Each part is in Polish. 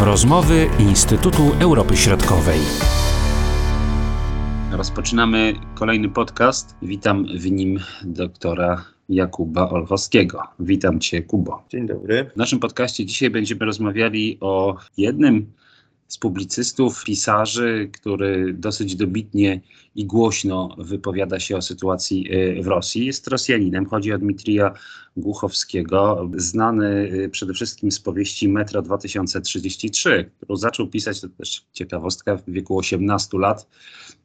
Rozmowy Instytutu Europy Środkowej. Rozpoczynamy kolejny podcast. Witam w nim doktora Jakuba Olchowskiego. Witam Cię, Kubo. Dzień dobry. W naszym podcaście dzisiaj będziemy rozmawiali o jednym z publicystów, pisarzy, który dosyć dobitnie i głośno wypowiada się o sytuacji y, w Rosji. Jest Rosjaninem. Chodzi o Dmitrija Głuchowskiego, znany y, przede wszystkim z powieści Metro 2033, którą zaczął pisać, to też ciekawostka, w wieku 18 lat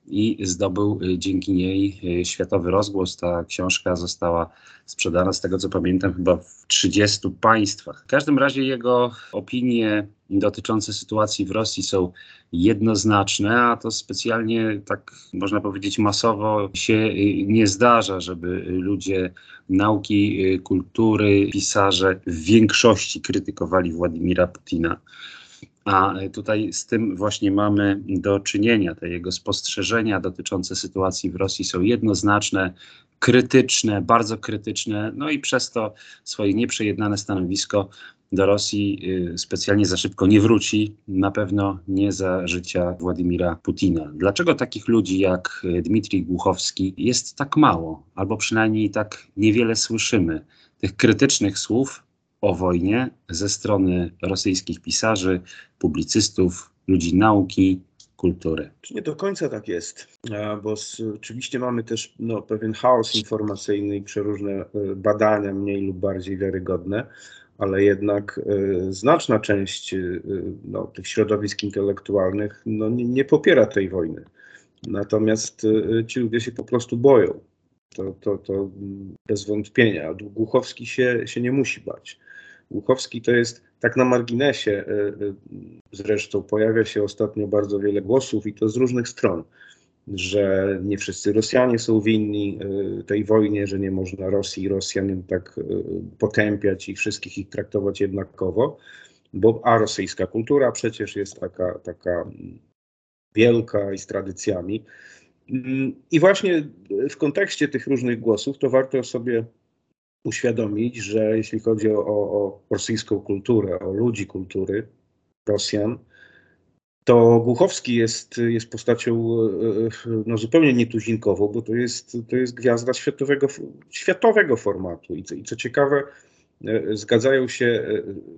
i zdobył y, dzięki niej światowy rozgłos. Ta książka została sprzedana, z tego co pamiętam, chyba w 30 państwach. W każdym razie jego opinie dotyczące sytuacji w Rosji są jednoznaczne, a to specjalnie tak można powiedzieć masowo się y, nie zdarza, żeby ludzie nauki, y, kultury, pisarze w większości krytykowali Władimira Putina. A tutaj z tym właśnie mamy do czynienia. Te jego spostrzeżenia dotyczące sytuacji w Rosji są jednoznaczne, krytyczne, bardzo krytyczne, no i przez to swoje nieprzejednane stanowisko do Rosji y, specjalnie za szybko nie wróci, na pewno nie za życia Władimira Putina. Dlaczego takich ludzi jak Dmitrij Głuchowski jest tak mało, albo przynajmniej tak niewiele słyszymy tych krytycznych słów o wojnie ze strony rosyjskich pisarzy, publicystów, ludzi nauki, kultury. Nie do końca tak jest, bo oczywiście mamy też no, pewien chaos informacyjny i przeróżne e, badania, mniej lub bardziej wiarygodne, ale jednak y, znaczna część y, no, tych środowisk intelektualnych no, nie, nie, popiera tej wojny. Natomiast y, ci ludzie się po prostu boją. To, to, to bez wątpienia. Głuchowski się, się nie musi bać. Głuchowski to jest tak na marginesie, zresztą pojawia się ostatnio bardzo wiele głosów i to z różnych stron że nie wszyscy Rosjanie są winni y, tej wojnie, że nie można Rosji i Rosjan tak y, potępiać i wszystkich ich traktować jednakowo, bo a rosyjska kultura przecież jest taka, taka wielka i z tradycjami. Mm, I właśnie w kontekście tych różnych głosów to warto sobie uświadomić, że jeśli chodzi o, o rosyjską kulturę, o ludzi kultury Rosjan, to Głuchowski jest, jest postacią e, e, no, zupełnie nietuzinkową, bo to jest, to jest gwiazda światowego, światowego formatu. I co, I co ciekawe, e, zgadzają się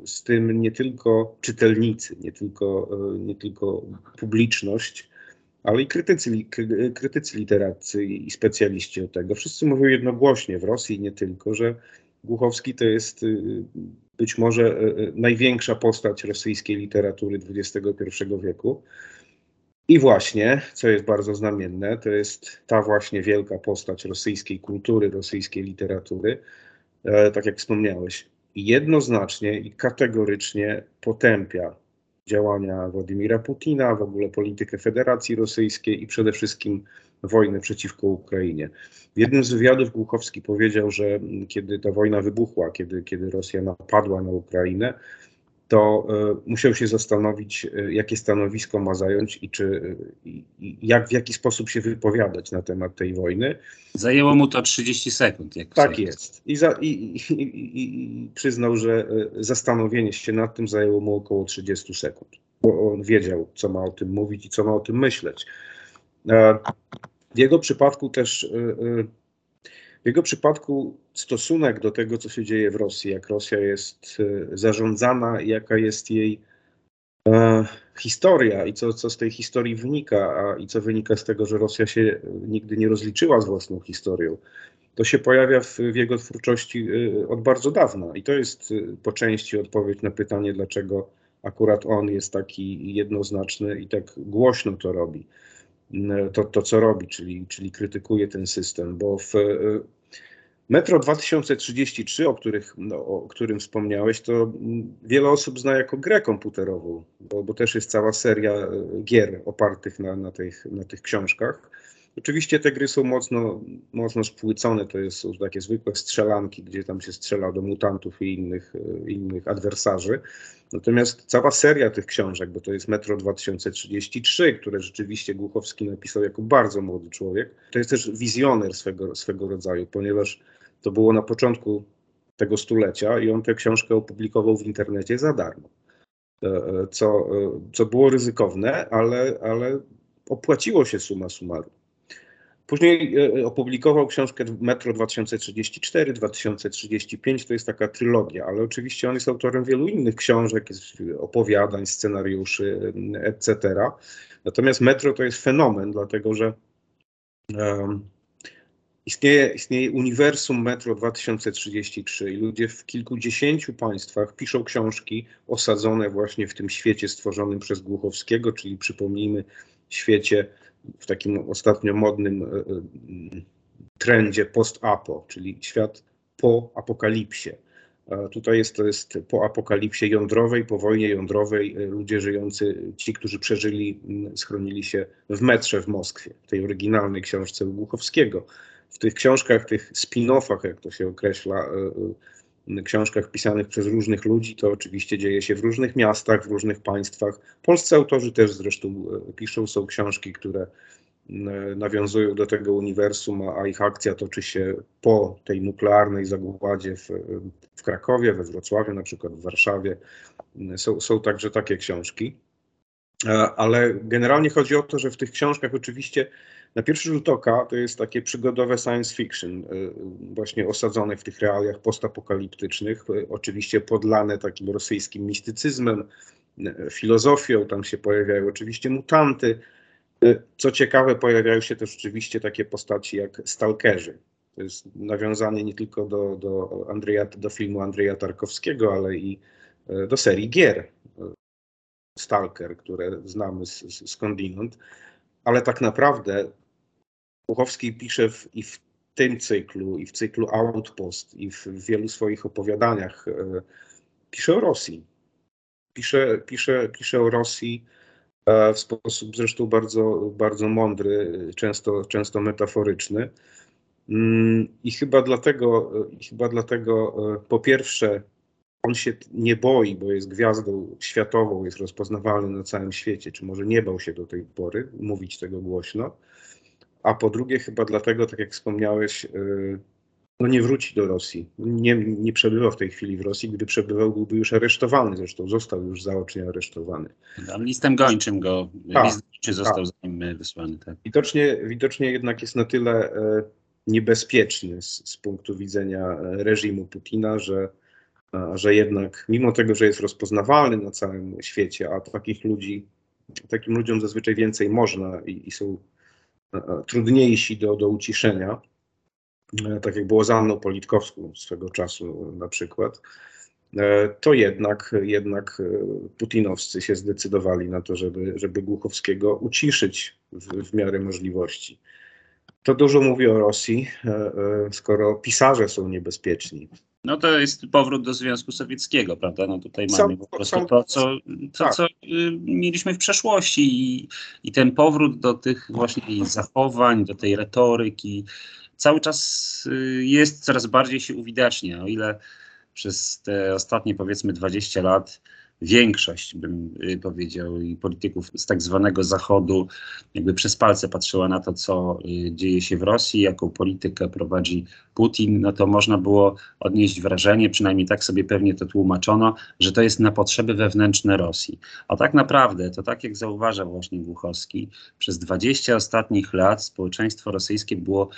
z tym nie tylko czytelnicy, nie tylko, nie tylko publiczność, ale i krytycy, krytycy literaccy i specjaliści od tego. Wszyscy mówią jednogłośnie w Rosji nie tylko, że Głuchowski to jest być może e, e, największa postać rosyjskiej literatury XXI wieku. I właśnie, co jest bardzo znamienne, to jest ta właśnie wielka postać rosyjskiej kultury, rosyjskiej literatury, e, tak jak wspomniałeś, jednoznacznie i kategorycznie potępia działania Władimira Putina, w ogóle politykę Federacji Rosyjskiej i przede wszystkim wojnę przeciwko Ukrainie. W jednym z wywiadów Głuchowski powiedział, że kiedy ta wojna wybuchła, kiedy, kiedy Rosja napadła na Ukrainę, to y, musiał się zastanowić, y, jakie stanowisko ma zająć i, czy, y, jak, w jaki sposób się wypowiadać na temat tej wojny. Zajęło mu to 30 sekund. Jak tak jest. I, za, i, i, I, przyznał, że zastanowienie się nad tym zajęło mu około 30 sekund, bo on wiedział, co ma o tym mówić i co ma o tym myśleć. W jego przypadku też, y, y, w jego przypadku stosunek do tego, co się dzieje w Rosji, jak Rosja jest y, zarządzana, jaka jest jej e, historia i co, co z tej historii wynika, a, i co wynika z tego, że Rosja się nigdy nie rozliczyła z własną historią, to się pojawia w, w jego twórczości od bardzo dawna. I to jest po części odpowiedź na pytanie, dlaczego akurat on jest taki jednoznaczny i tak głośno to robi to, to co robi, czyli, czyli krytykuje ten system, bo w e, Metro 2033, o, których, no, o którym wspomniałeś, to wiele osób zna jako grę komputerową, bo, bo też jest cała seria e, gier opartych na, na, tych, na tych książkach. Oczywiście te gry są mocno, mocno spłycone, to jest, są takie zwykłe strzelanki, gdzie tam się strzela do mutantów i innych, innych adwersarzy. Natomiast cała seria tych książek, bo to jest Metro 2033, które rzeczywiście Głuchowski napisał jako bardzo młody człowiek, to jest też wizjoner swego, swego rodzaju, ponieważ to było na początku tego stulecia i on tę książkę opublikował w internecie za darmo. co, co było ryzykowne, ale, ale opłaciło się suma summarum. Później opublikował książkę Metro 2034, 2035, to jest taka trylogia, ale oczywiście on jest autorem wielu innych książek, opowiadań, scenariuszy, etc. Natomiast Metro to jest fenomen, dlatego że um, istnieje, istnieje uniwersum Metro 2033 i ludzie w kilkudziesięciu państwach piszą książki osadzone właśnie w tym świecie stworzonym przez Głuchowskiego, czyli przypomnijmy świecie w takim ostatnio modnym e, e, trendzie post-apo, czyli świat po apokalipsie. Tutaj jest, to jest po apokalipsie jądrowej, po wojnie jądrowej, e, ludzie żyjący, ci, którzy przeżyli, schronili się w metrze w Moskwie, w tej oryginalnej książce Głuchowskiego. W tych książkach, tych spin-offach, jak to się określa, książkach pisanych przez różnych ludzi, to oczywiście dzieje się w różnych miastach, w różnych państwach. Polscy autorzy też zresztą piszą, są książki, które nawiązują do tego uniwersum, a ich akcja toczy się po tej nuklearnej zagładzie w, w Krakowie, we Wrocławiu, na przykład w Warszawie. Są, są także takie książki. Ale generalnie chodzi o to, że w tych książkach oczywiście na pierwszy rzut oka to jest takie przygodowe science fiction, właśnie osadzone w tych realiach postapokaliptycznych, oczywiście podlane takim rosyjskim mistycyzmem, filozofią, tam się pojawiają oczywiście mutanty, co ciekawe, pojawiają się też oczywiście takie postaci jak stalkerzy. To jest nawiązanie nie tylko do, do, Andrzeja, do filmu Andrzeja Tarkowskiego, ale i do serii gier Stalker, które znamy z, skądinąd. Ale tak naprawdę Buchowski pisze w, i w tym cyklu, i w cyklu Outpost, i w, w wielu swoich opowiadaniach e, pisze o Rosji. Pisze, pisze, pisze o Rosji E, w sposób zresztą bardzo, bardzo mądry, często, często metaforyczny. Mm, I chyba dlatego, chyba dlatego e, po pierwsze, on się nie boi, bo jest gwiazdą światową, jest rozpoznawalny na całym świecie, czy może nie bał się do tej pory mówić tego głośno. A po drugie, chyba dlatego, tak jak wspomniałeś, e, no nie wróci do Rosji. Nie, nie przebywa w tej chwili w Rosji. Gdy przebywał, byłby już aresztowany. Zresztą został już zaocznie aresztowany. Tam listem gończym go, tak, list gończy został tak. za nim e, wysłany. Tak. Widocznie, widocznie jednak jest na tyle e, niebezpieczny z, z, punktu widzenia reżimu Putina, że, a, że jednak mimo tego, że jest rozpoznawalny na całym świecie, a takich ludzi, takim ludziom zazwyczaj więcej można i, i są trudniejsi do, do uciszenia, E, tak jak było z Anną Politkowską swego czasu na przykład, e, to jednak, jednak e, putinowscy się zdecydowali na to, żeby, żeby Głuchowskiego uciszyć w, w miarę możliwości. To dużo mówi o Rosji, skoro pisarze są niebezpieczni. No to jest powrót do Związku Sowieckiego, prawda? No tutaj są, mamy po prostu są, to, co, to, tak. co y, mieliśmy w przeszłości i, i ten powrót do tych właśnie zachowań, do tej retoryki, cały czas y, jest, coraz bardziej się uwidacznia. O ile przez te ostatnie powiedzmy 20 lat większość, bym y, powiedział, i polityków z tak zwanego Zachodu jakby przez palce patrzyła na to, co y, dzieje się w Rosji, jaką politykę prowadzi Putin, no to można było odnieść wrażenie, przynajmniej tak sobie pewnie to tłumaczono, że to jest na potrzeby wewnętrzne Rosji. A tak naprawdę, to tak jak zauważa właśnie Głuchowski, przez 20 ostatnich lat społeczeństwo rosyjskie było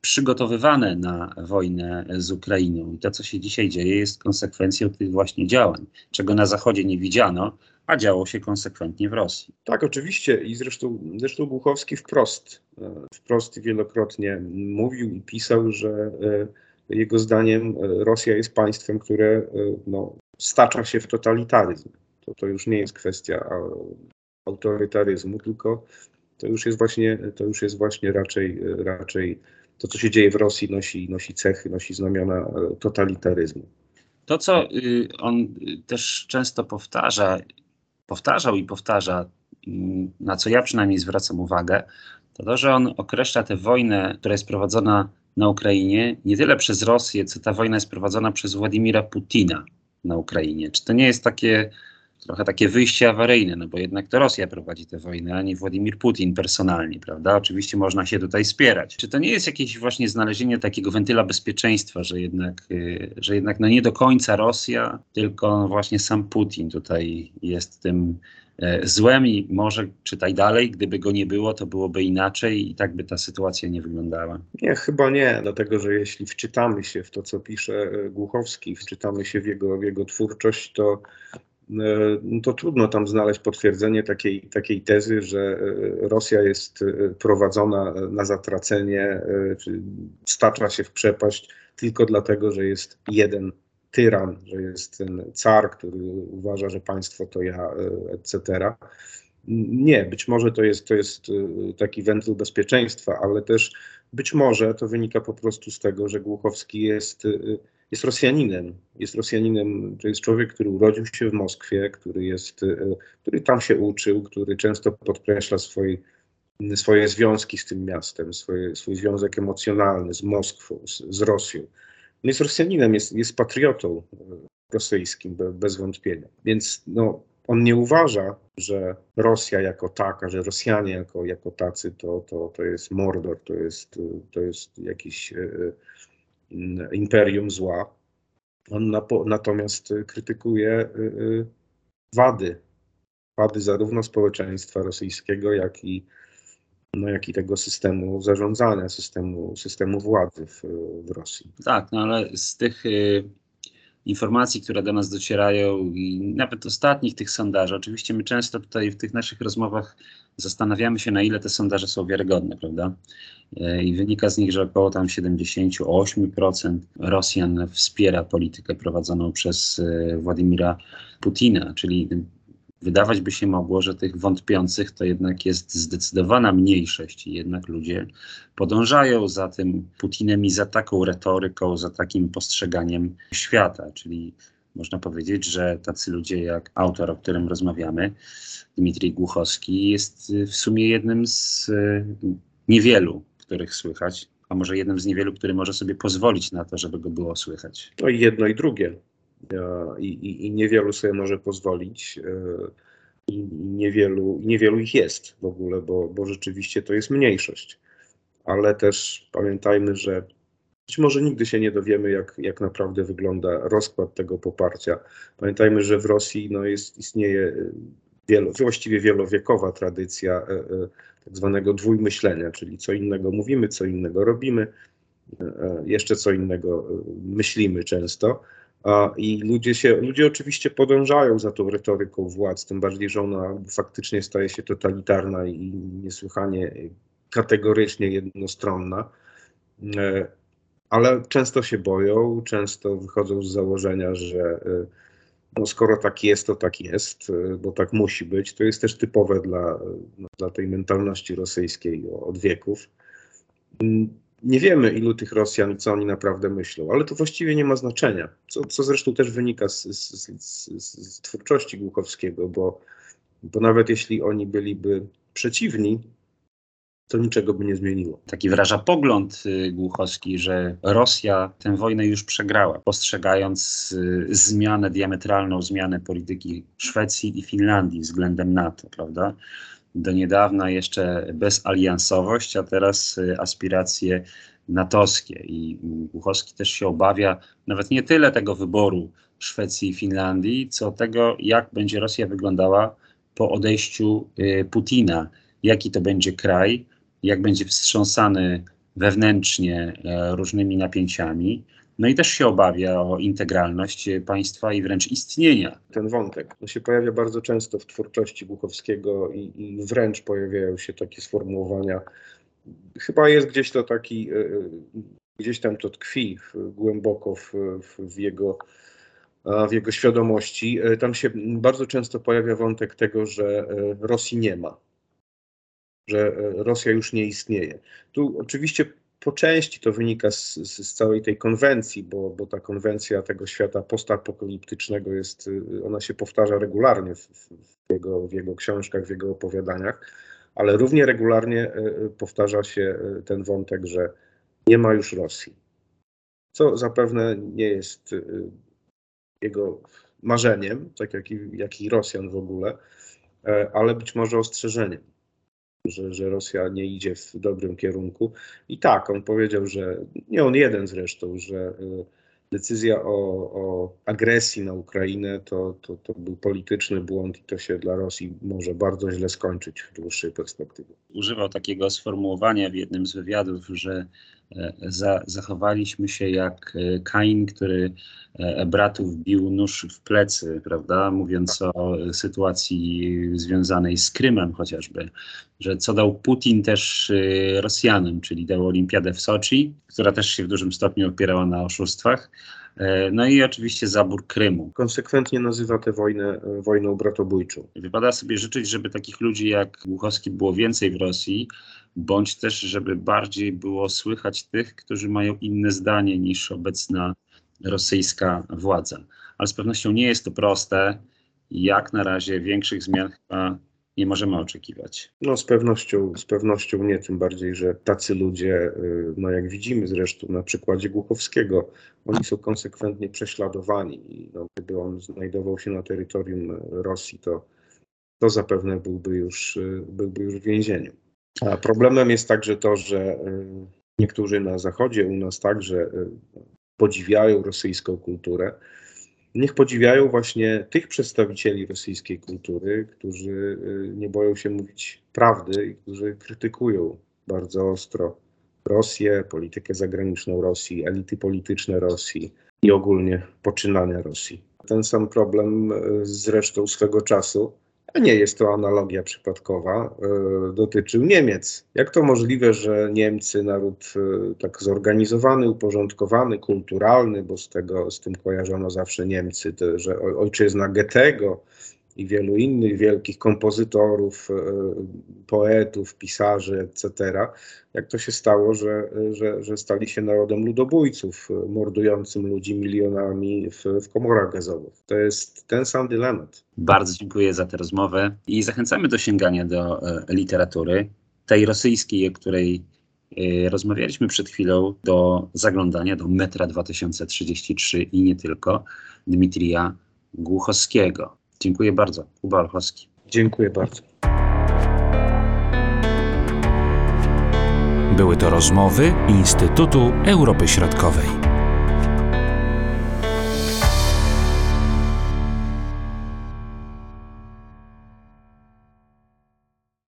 przygotowywane na wojnę z Ukrainą. I to, co się dzisiaj dzieje, jest konsekwencją tych właśnie działań, czego na Zachodzie nie widziano, a działo się konsekwentnie w Rosji. Tak, oczywiście. I zresztą, zresztą Głuchowski wprost, e, wprost wielokrotnie mówił i pisał, że e, jego zdaniem e, Rosja jest państwem, które no, stacza się w totalitaryzm. To, to już nie jest kwestia autorytaryzmu, tylko to już jest właśnie, to już jest właśnie raczej, raczej to, co się dzieje w Rosji, nosi, nosi cechy, nosi znamiona e, totalitaryzmu. To, co y, on y, też często powtarza, powtarzał i powtarza, mm, na co ja przynajmniej zwracam uwagę, to to, że on określa tę wojnę, która jest prowadzona na Ukrainie, nie tyle przez Rosję, co ta wojna jest prowadzona przez Władimira Putina na Ukrainie. Czy to nie jest takie trochę takie wyjście awaryjne, no bo jednak to Rosja prowadzi tę wojnę, a nie Władimir Putin personalnie, prawda? Oczywiście można się tutaj spierać. Czy to nie jest jakieś właśnie znalezienie takiego wentyla bezpieczeństwa, że jednak, y, że jednak no nie do końca Rosja, tylko właśnie sam Putin tutaj jest tym e, złem i może czytaj dalej, gdyby go nie było, to byłoby inaczej i tak by ta sytuacja nie wyglądała. Nie, chyba nie, dlatego że jeśli wczytamy się w to, co pisze e, Głuchowski, wczytamy się w jego, w jego twórczość, to, to trudno tam znaleźć potwierdzenie takiej, takiej tezy, że e, Rosja jest e, prowadzona na zatracenie, e, czy stacza się w przepaść tylko dlatego, że jest jeden tyran, że jest ten car, który uważa, że państwo to ja, e, etc. Nie, być może to jest, to jest e, taki wentyl bezpieczeństwa, ale też być może to wynika po prostu z tego, że Głuchowski jest, jest Rosjaninem. Jest Rosjaninem, to jest człowiek, który urodził się w Moskwie, który, jest, y, który tam się uczył, który często podkreśla swoje, swoje związki z tym miastem, swoje, swój związek emocjonalny z Moskwą, z, z Rosją. On jest Rosjaninem, jest, jest patriotą y, rosyjskim, be, bez wątpienia. Więc no, on nie uważa, że Rosja jako taka, że Rosjanie jako, jako tacy to, to, to jest Mordor, to jest, to jest jakiś imperium zła. On natomiast krytykuje y, y, wady, wady zarówno społeczeństwa rosyjskiego, jak i, no, jak i tego systemu zarządzania, systemu, systemu władzy w, w Rosji. Tak, no ale z tych y, informacji, które do nas docierają i nawet ostatnich tych sondaży, oczywiście my często tutaj w tych naszych rozmowach zastanawiamy się, na ile te sondaże są wiarygodne, prawda? Y, I wynika z nich, że około tam 78% Rosjan wspiera politykę prowadzoną przez y, Władimira Putina, czyli wydawać by się mogło, że tych wątpiących to jednak jest zdecydowana mniejszość i jednak ludzie podążają za tym Putinem i za taką retoryką, za takim postrzeganiem świata, czyli można powiedzieć, że tacy ludzie jak autor, o którym rozmawiamy, Dmitrij Głuchowski, jest w sumie jednym z e, niewielu, których słychać, a może jednym z niewielu, który może sobie pozwolić na to, żeby go było słychać. No i jedno i drugie. E, I, i, niewielu sobie może pozwolić. e, I niewielu, niewielu ich jest w ogóle, bo, bo rzeczywiście to jest mniejszość. Ale też pamiętajmy, że być może nigdy się nie dowiemy, jak, jak naprawdę wygląda rozkład tego poparcia. Pamiętajmy, że w Rosji no, jest, istnieje wielo, właściwie wielowiekowa tradycja e, e, tak zwanego dwójmyślenia, czyli co innego mówimy, co innego robimy, e, jeszcze co innego e, myślimy często. I ludzie się, ludzie oczywiście podążają za tą retoryką władz, tym bardziej, że ona faktycznie staje się totalitarna i niesłychanie kategorycznie jednostronna. E, Ale często się boją, często wychodzą z założenia, że e, no skoro tak jest, to tak jest, e, bo tak musi być. To jest też typowe dla, no, dla tej mentalności rosyjskiej od wieków. Nie wiemy, ilu tych Rosjan co oni naprawdę myślą, ale to właściwie nie ma znaczenia. Co, co zresztą też wynika z, z, z, z, z twórczości Głuchowskiego, bo, bo nawet jeśli oni byliby przeciwni, to niczego by nie zmieniło. Taki wyraża pogląd y, Głuchowski, że Rosja tę wojnę już przegrała, postrzegając y, zmianę, diametralną zmianę polityki Szwecji i Finlandii względem NATO, prawda? Do niedawna jeszcze bezaliansowość, a teraz y, aspiracje natowskie. I Głuchowski też się obawia nawet nie tyle tego wyboru Szwecji i Finlandii, co tego, jak będzie Rosja wyglądała po odejściu y, Putina, jaki to będzie kraj, jak będzie wstrząsany wewnętrznie e, różnymi napięciami. No i też się obawia o integralność państwa i wręcz istnienia. Ten wątek on się pojawia bardzo często w twórczości Głuchowskiego i, i wręcz pojawiają się takie sformułowania. Chyba jest gdzieś to taki, e, e, gdzieś tam to tkwi głęboko w, w, jego w jego świadomości. E, Tam się bardzo często pojawia wątek tego, że Rosji nie ma, że Rosja już nie istnieje. Tu oczywiście po części to wynika z, z, całej tej konwencji, bo, bo ta konwencja tego świata postapokaliptycznego jest, y, ona się powtarza regularnie w, w, jego, w jego książkach, w jego opowiadaniach, ale równie regularnie y, y, powtarza się ten wątek, że nie ma już Rosji. Co zapewne nie jest jego marzeniem, tak jak i, jak i Rosjan w ogóle, e, ale być może ostrzeżeniem, że, że Rosja nie idzie w dobrym kierunku. I tak, on powiedział, że nie on jeden zresztą, że e, decyzja o, o agresji na Ukrainę to, to, to był polityczny błąd i to się dla Rosji może bardzo źle skończyć w dłuższej perspektywie. Używał takiego sformułowania w jednym z wywiadów, że za, zachowaliśmy się jak e, Kain, który e, bratów bił nóż w plecy, prawda? Mówiąc o sytuacji związanej z Krymem chociażby, że co dał Putin też e, Rosjanom, czyli dał olimpiadę w Soczi, która też się w dużym stopniu opierała na oszustwach. E, No i oczywiście zabór Krymu. Konsekwentnie nazywa tę wojnę e, wojną bratobójczą. Wypada sobie życzyć, żeby takich ludzi jak Głuchowski było więcej w Rosji, bądź też, żeby bardziej było słychać tych, którzy mają inne zdanie niż obecna rosyjska władza. Ale z pewnością nie jest to proste. Jak na razie większych zmian chyba nie możemy oczekiwać. No z pewnością, z pewnością nie, tym bardziej, że tacy ludzie, y, no jak widzimy zresztą na przykładzie Głuchowskiego, oni są konsekwentnie prześladowani i no, gdyby on znajdował się na terytorium Rosji, to, to zapewne byłby już, y, byłby już w więzieniu. A problemem jest także to, że y, niektórzy na Zachodzie, u nas także podziwiają rosyjską kulturę. Niech podziwiają właśnie tych przedstawicieli rosyjskiej kultury, którzy y, nie boją się mówić prawdy i którzy krytykują bardzo ostro Rosję, politykę zagraniczną Rosji, elity polityczne Rosji i ogólnie poczynania Rosji. Ten sam problem y, zresztą swego czasu, nie jest to analogia przypadkowa, y, dotyczył Niemiec. Jak to możliwe, że Niemcy, naród y, tak zorganizowany, uporządkowany, kulturalny, bo z, tego, z tym kojarzono zawsze Niemcy, to, że oj- ojczyzna Goethego i wielu innych wielkich kompozytorów, y, poetów, pisarzy, etc. Jak to się stało, że, że, że stali się narodem ludobójców, y, mordującym ludzi milionami w, w komorach gazowych? To jest ten sam dylemat. Bardzo dziękuję za tę rozmowę i zachęcamy do sięgania do e, literatury, tej rosyjskiej, o której e, rozmawialiśmy przed chwilą, do zaglądania do metra 2033 i nie tylko, Dmitrija Głuchowskiego. Dziękuję bardzo. Kuba Olchowski. Dziękuję bardzo. Były to rozmowy Instytutu Europy Środkowej.